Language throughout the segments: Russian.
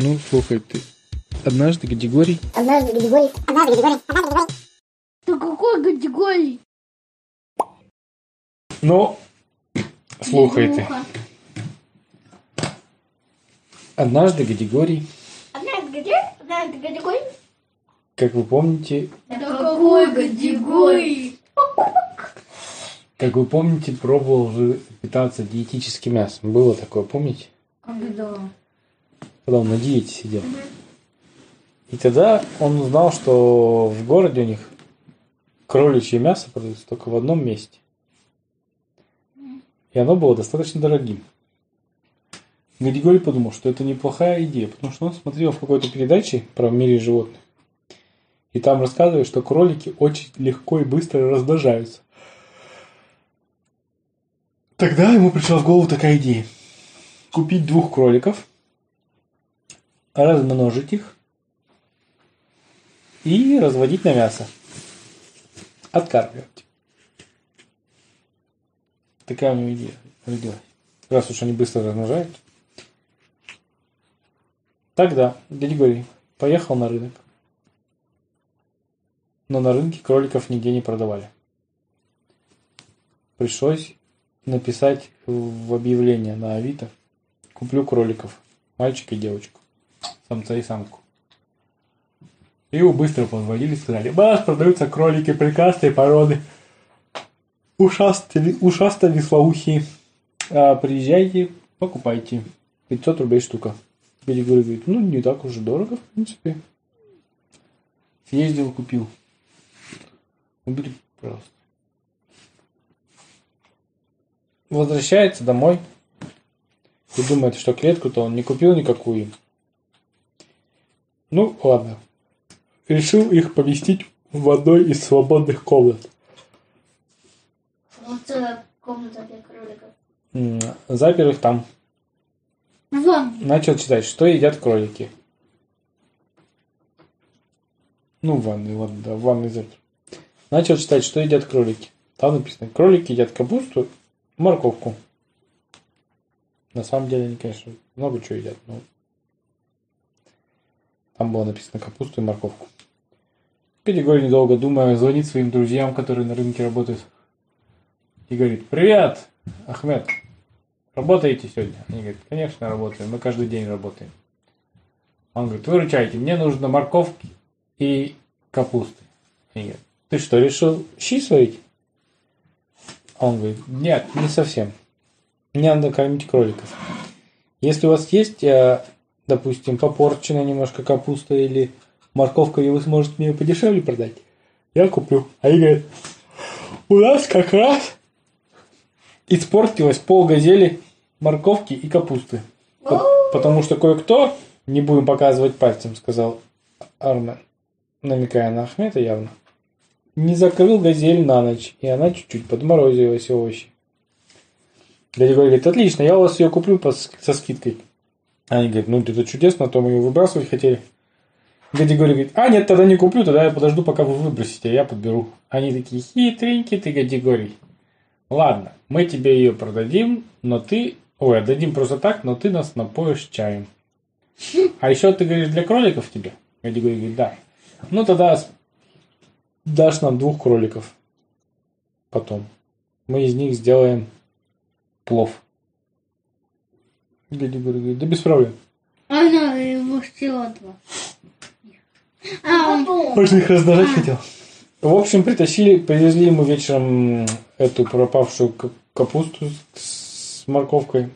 Ну, слухай, ты однажды Гадигорий... Однажды Гадигорий... Однажды Гадигорий... Однажды Гадигорий... Да какой категории? Ну, слухай ты. Однажды Гадигорий, Однажды где? Однажды категории? как вы помните, Да какой категории? как вы помните, пробовал же питаться диетическим мясом. Было такое, помните? Когда? Когда он на диете сидел. И тогда он узнал, что в городе у них кроличье мясо продается только в одном месте. И оно было достаточно дорогим. Гадигорий подумал, что это неплохая идея, потому что он смотрел в какой-то передаче про мире животных. И там рассказывают, что кролики очень легко и быстро размножаются. Тогда ему пришла в голову такая идея. Купить двух кроликов, размножить их и разводить на мясо. Откармливать. Такая у него идея родилась. Раз уж они быстро размножают. Тогда Григорий поехал на рынок. Но на рынке кроликов нигде не продавали. Пришлось написать в объявление на Авито. Куплю кроликов. Мальчика и девочку. Самца и самку. И его быстро позвонили, сказали, вас продаются кролики прекрасной породы. Ушастые, ушастые веслоухие. А, приезжайте, покупайте. 500 рублей штука. Григорий говорит, ну не так уж и дорого, в принципе. Съездил, купил. Убери, пожалуйста. Возвращается домой. И думает, что клетку-то он не купил никакую. Ну, ладно. Решил их поместить в одной из свободных комнат. Вот целая комната для кроликов. М, Запер их там. Вон. Начал читать, что едят кролики. Ну, в ванной, ладно, да, в ванной запер. Начал читать, что едят кролики. Там написано, кролики едят капусту, морковку. На самом деле они, конечно, много чего едят, но там было написано капусту и морковку. Григорий, недолго думая, звонит своим друзьям, которые на рынке работают. И говорит, привет, Ахмед, работаете сегодня? Они говорят, конечно, работаем, мы каждый день работаем. Он говорит, выручайте, мне нужно морковки и капусты. Они говорят, ты что, решил щи сварить? Он говорит, нет, не совсем. Мне надо кормить кроликов. Если у вас есть, э, допустим, попорченная немножко капуста или морковка, и вы сможете мне ее подешевле продать, я куплю. А говорят, у нас как раз испортилось пол газели морковки и капусты. По- Потому что кое-кто, не будем показывать пальцем, сказал Армен, намекая на Ахмета явно, не закрыл газель на ночь, и она чуть-чуть подморозилась овощи. Дядя говорит, отлично, я у вас ее куплю со скидкой. Они говорят, ну это чудесно, а то мы ее выбрасывать хотели. Коля говорит, а нет, тогда не куплю, тогда я подожду, пока вы выбросите, а я подберу. Они такие, хитренький ты, Гадигорий. Ладно, мы тебе ее продадим, но ты... Ой, отдадим просто так, но ты нас напоишь чаем. А еще ты говоришь, для кроликов тебе? Гадигорий говорит, да. Ну тогда дашь нам двух кроликов. Потом. Мы из них сделаем плов. Гадигорий говорит, да без проблем. Она его всего два. А, он... Он же их размножать хотел. В общем, притащили, привезли ему вечером эту пропавшую капусту с морковкой.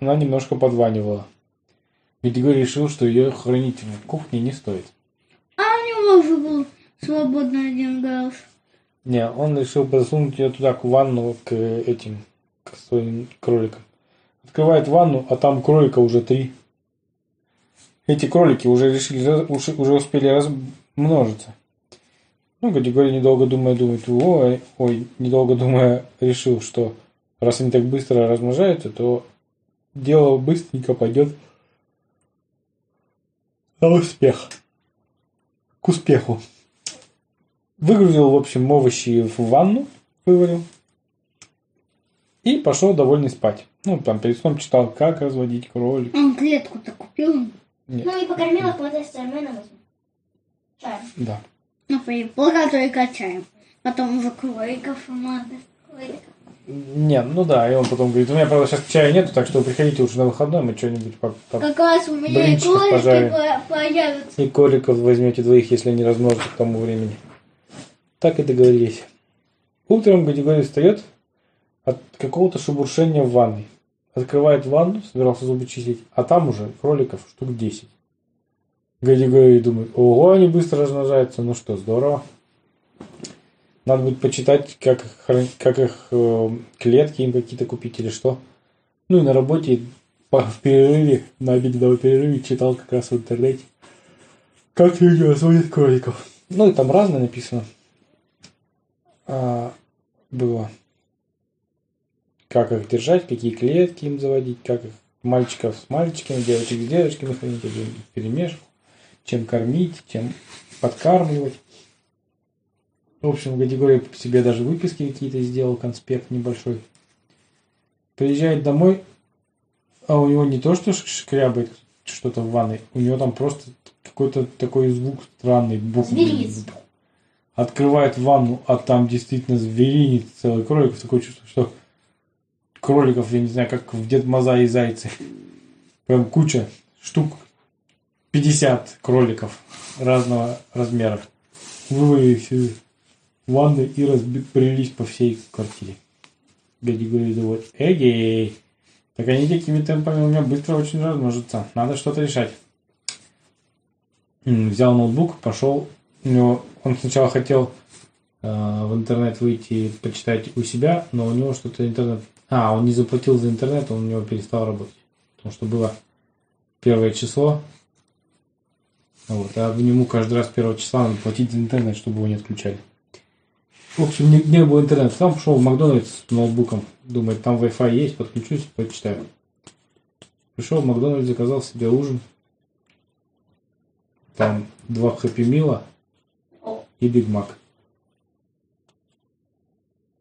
Она немножко подванивала. Григорий решил, что ее хранить в кухне не стоит. а у него же был свободный один глаз. Не, он решил засунуть ее туда, к ванну, к этим, к своим кроликам. Открывает ванну, а там кролика уже три. Эти кролики уже решили, уже, успели размножиться. Ну, Гадигорий, недолго думая, думает, ой, ой, недолго думая, решил, что раз они так быстро размножаются, то дело быстренько пойдет на успех. К успеху. Выгрузил, в общем, овощи в ванну, вывалил. И пошел довольный спать. Ну, там перед сном читал, как разводить кролик. Он клетку-то купил. Нет. Ну и покормила кого-то с Арменом. Чаем. Да. Ну, пока только чаем. Потом уже кроликов надо. Кроликов. Нет, ну да, и он потом говорит, у меня, правда, сейчас чая нету, так что вы приходите лучше на выходной, мы что-нибудь по- по- Как раз у меня и по- появятся. И кроликов возьмете двоих, если они размножатся к тому времени. Так и договорились. Утром Гадигорий встает от какого-то шебуршения в ванной. Открывает ванну, собирался зубы чистить, а там уже кроликов штук 10. Гадигорий думает, ого, они быстро размножаются, ну что, здорово. Надо будет почитать, как, их как их э, клетки им какие-то купить или что. Ну и на работе в перерыве, на обеденном перерыве читал как раз в интернете. Как люди разводят кроликов. Ну и там разное написано. А, было. Как их держать, какие клетки им заводить, как их мальчиков с мальчиками, девочек с девочками хранить, или перемешку, чем кормить, чем подкармливать. В общем, Гадигорий себе даже выписки какие-то сделал, конспект небольшой. Приезжает домой, а у него не то, что шкрябает что-то в ванной, у него там просто какой-то такой звук странный. Бух, Зверинец. Открывает ванну, а там действительно зверинец целый кроликов. Такое чувство, что кроликов, я не знаю, как в Дед Маза и Зайцы. Прям куча штук. 50 кроликов разного размера. Вывалились из ванны и разбрелись по всей квартире. Дядя говорит, вот, эгей. Так они такими темпами у меня быстро очень размножатся. Надо что-то решать. Взял ноутбук, пошел. У него, он сначала хотел э, в интернет выйти почитать у себя, но у него что-то интернет... А, он не заплатил за интернет, он у него перестал работать. Потому что было первое число. Вот, а в нему каждый раз первого числа надо платить за интернет, чтобы его не отключали. В общем, не, не было интернета. Сам пошел в Макдональдс с ноутбуком. Думает, там Wi-Fi есть, подключусь, почитаю. Пришел в Макдональдс, заказал себе ужин. Там два хэппи мила и Биг Мак.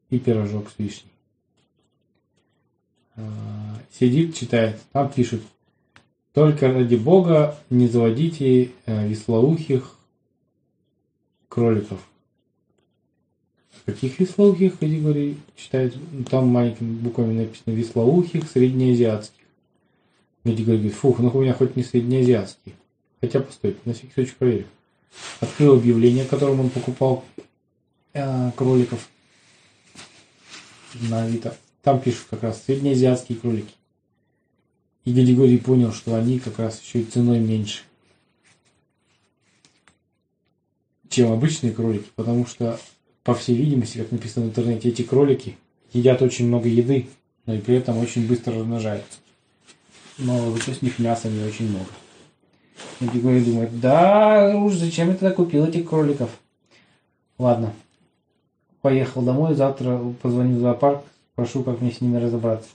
И пирожок с вишней. А, Сидит, читает. Там пишут. Только ради бога не заводите э, веслоухих кроликов. Каких веслоухих категорий читает? Там маленькими буквами написано веслоухих среднеазиатских. Категория говорит, фух, ну у меня хоть не среднеазиатский. Хотя, постой, на всякий случай проверю. Открыл объявление, которым он покупал э, кроликов на Авито. Там пишут как раз среднеазиатские кролики. И Григорий понял, что они как раз еще и ценой меньше, чем обычные кролики, потому что, по всей видимости, как написано в интернете, эти кролики едят очень много еды, но и при этом очень быстро размножаются. Но зато с них мяса не очень много. И Григорий думает, да уж зачем я тогда купил этих кроликов? Ладно. Поехал домой, завтра позвоню в зоопарк, прошу, как мне с ними разобраться.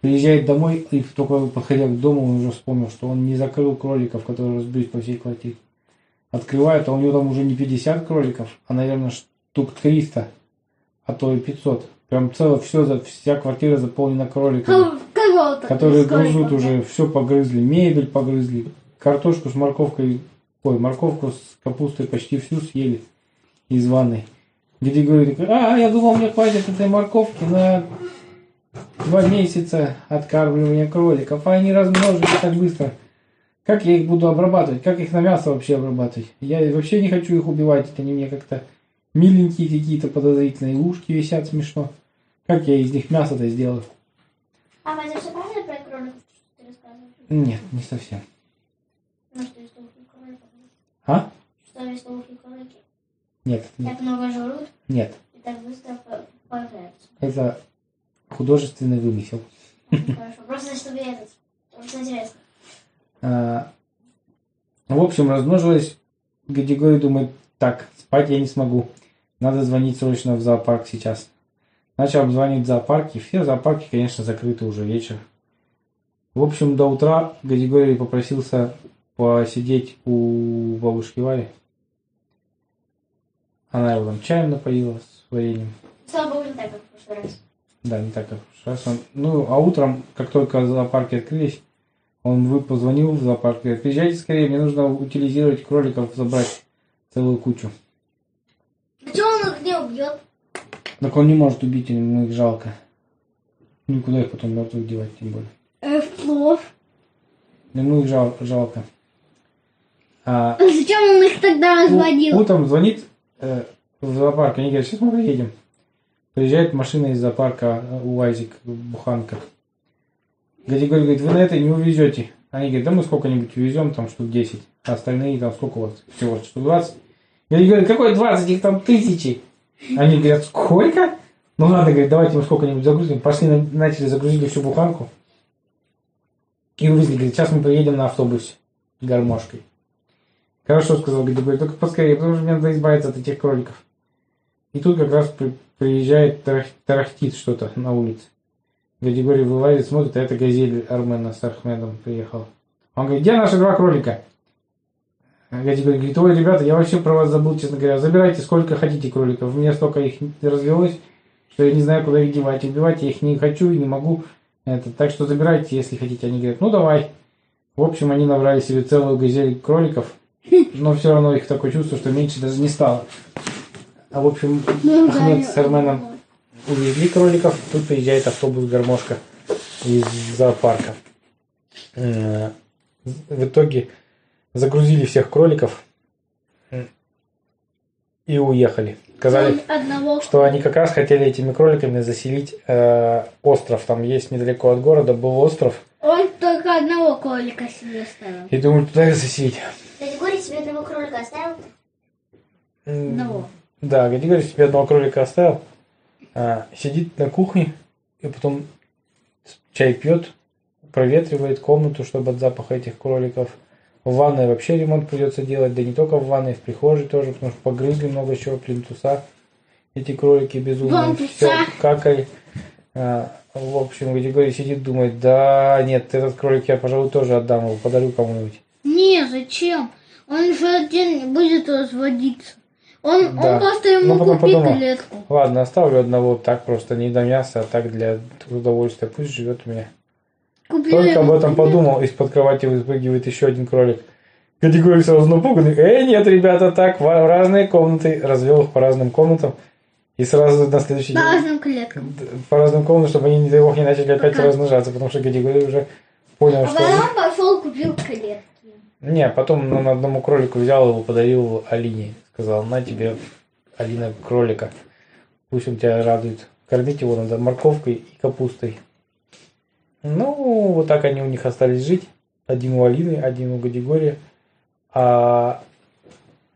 Приезжает домой, и только подходя к дому, он уже вспомнил, что он не закрыл кроликов, которые разбились по всей квартире. Открывает, а у него там уже не 50 кроликов, а, наверное, штук 300, а то и 500. Прям целое, все, вся квартира заполнена кроликами, которые грызут уже, все погрызли, мебель погрызли, картошку с морковкой, ой, морковку с капустой почти всю съели из ванной. Григорий такой, а, я думал, мне хватит этой морковки на два месяца откармливания кроликов, а они размножились так быстро. Как я их буду обрабатывать? Как их на мясо вообще обрабатывать? Я вообще не хочу их убивать, это они мне как-то миленькие какие-то подозрительные ушки висят смешно. Как я из них мясо-то сделаю? А это все правда про кроликов, что ты рассказывал? Нет, не совсем. Ну, что веслоухие кролики. А? Что веслоухие кролики Нет, нет, так много жрут нет. и так быстро по- появляются. Это художественный вымысел. Хорошо. Просто чтобы этот. Просто интересно. А, В общем, размножилось. Гадигорий думает, так, спать я не смогу. Надо звонить срочно в зоопарк сейчас. Начал обзванивать зоопарки. Все зоопарки, конечно, закрыты уже вечер. В общем, до утра Гадигорий попросился посидеть у бабушки Вари. Она его там чаем напоила с вареньем. Слава богу, не так, как в прошлый раз. Да, не так, как в прошлый раз. Он- Ну, а утром, как только зоопарки открылись, Он вы позвонил в зоопарк, говорит, приезжайте скорее, мне нужно утилизировать кроликов, забрать целую кучу. Почему он их не убьет? Так он не может убить, ему их жалко. Никуда их потом мертвых девать, тем более. Э, в плов. Ему их жал- жалко. А, А Зачем он их тогда разводил? утром звонит э, в зоопарк, они говорят, сейчас мы поедем. Приезжает машина из зоопарка э, УАЗик, буханка. Григорий говорит, вы на этой не увезете. Они говорят, да мы сколько-нибудь увезем, там штук 10. А остальные там сколько у вас? Всего штук 20. Григорий говорит, какой 20, их там тысячи. Они говорят, сколько? Ну ладно, говорит, давайте мы сколько-нибудь загрузим. Пошли, на- начали, загрузили всю буханку. И увезли, говорит, сейчас мы приедем на автобусе гармошкой. Хорошо, сказал Григорий, только поскорее, потому что мне надо избавиться от этих кроликов. И тут как раз при- приезжает, тарах- тарахтит что-то на улице. Григорий вылазит, смотрит, а это газель Армена с Архмедом приехал. Он говорит, где наши два кролика? Григорий говорит, ой, ребята, я вообще про вас забыл, честно говоря. Забирайте сколько хотите кроликов. У меня столько их развелось, что я не знаю, куда их девать. Убивать я их не хочу и не могу. Это, так что забирайте, если хотите. Они говорят, ну давай. В общем, они набрали себе целую газель кроликов, но все равно их такое чувство, что меньше даже не стало. А в общем, Ну, да, Ахмед я- с Арменом увезли кроликов, тут приезжает автобус гармошка из зоопарка. Э, В итоге загрузили всех кроликов м, и уехали. Сказали, одного что они как раз хотели этими кроликами заселить э, остров. Там есть недалеко от города был остров. Он только одного кролика себе оставил. И думали, туда их заселить. Григорий себе одного кролика оставил? М, Одного. Да, Григорий себе одного кролика оставил. а, сидит на кухне и потом чай пьет, проветривает комнату, чтобы от запаха этих кроликов. В ванной вообще ремонт придется делать, да не только в ванной, в прихожей тоже, потому что погрызли много чего, плинтуса. Эти кролики безумные, все какали. А, в общем, Григорий сидит, думает, да, нет, этот кролик я, пожалуй, тоже отдам его, подарю кому-нибудь. Не, зачем? Он же один будет разводиться. Он, Да. он просто ему Ну, потом купит подумал. клетку. Ладно, оставлю одного так просто, не до мяса, а так для удовольствия. Пусть живет у меня. Купил Только об этом клетку. подумал, из-под кровати выпрыгивает еще один кролик. Категория сразу напуганный. Эй, нет, ребята, так, в разные комнаты. Развел их по разным комнатам. И сразу на следующий По день разным клеткам. по разным комнатам, чтобы они, не дай бог, не начали опять Пока. размножаться, потому что Категория уже понял, А что... потом пошел купил клетки. Не, потом он одному кролику взял его, подарил Алине. Сказал, на тебе, Алина, кролика. Пусть он тебя радует. Кормить его надо морковкой и капустой. Ну, вот так они у них остались жить. Один у Алины, один у Гадигория. А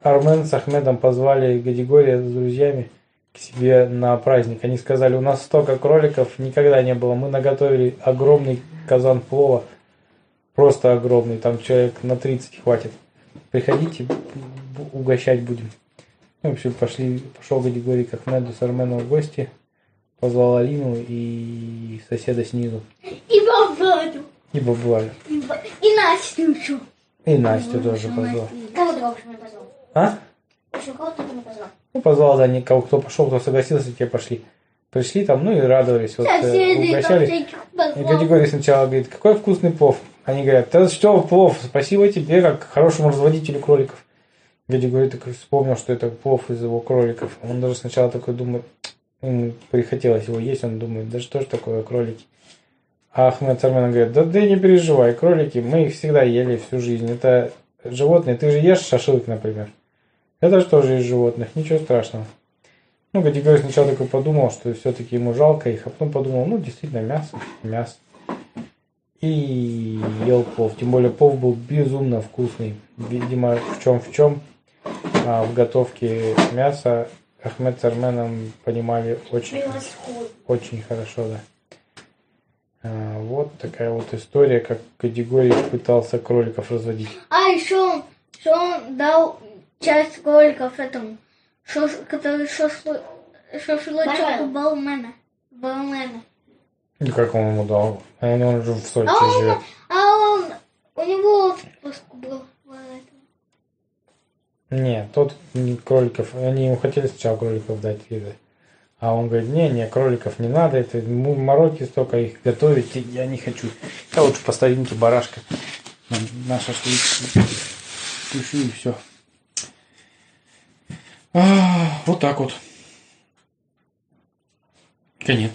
Армен с Ахмедом позвали Гадигория с друзьями к себе на праздник. Они сказали, у нас столько кроликов никогда не было. Мы наготовили огромный казан плова. Просто огромный. Там человек на 30 хватит. Приходите, угощать будем. Ну, В общем, пошли, пошел Гадигорий к Ахмеду с Арменом в гости. Позвал Алину и соседа снизу. И бабаду. И бабуля. И, Настю еще. И Настю тоже позвал. Кого не позвал? А? Еще кого ты не позвал? Ну, позвал, да, никого, кто пошел, кто согласился, те пошли. Пришли там, ну и радовались, вот, э, Соседи там угощали. всяких И. Гадигорий сначала говорит, какой вкусный плов. Они говорят, да что плов, спасибо тебе, как хорошему разводителю кроликов. Гадигорий такой вспомнил, что это плов из его кроликов. Он даже сначала такой думает, ему прихотелось его есть, он думает, да что ж такое кролики. А Ахмед Сармен говорит, да ты не переживай, кролики, мы их всегда ели всю жизнь. Это животные, ты же ешь шашлык, например. Это же тоже из животных, ничего страшного. Ну, Гадигорий сначала такой подумал, что все-таки ему жалко их, а потом подумал, ну, действительно, мясо, мясо. И ел плов. Тем более плов был безумно вкусный. Видимо, в чем в чем, а в готовке мяса Ахмед с Арменом понимали очень, очень хорошо, да. А, вот такая вот история, как категория пытался кроликов разводить. А еще он, что он дал часть кроликов этому, который шашлы, шашлычок Бармену. у Балмена. Балмена. И как он ему дал? А Он, он же в Сочи А он, живет. а он, у него отпуск был. Нет, тот не кроликов. Они ему хотели сначала кроликов дать. видать. А он говорит, не, не, кроликов не надо, это му- мороки столько их готовить, и я не хочу. Я лучше по старинке барашка на, на шашлык тушу и все. Вот так вот. Конец.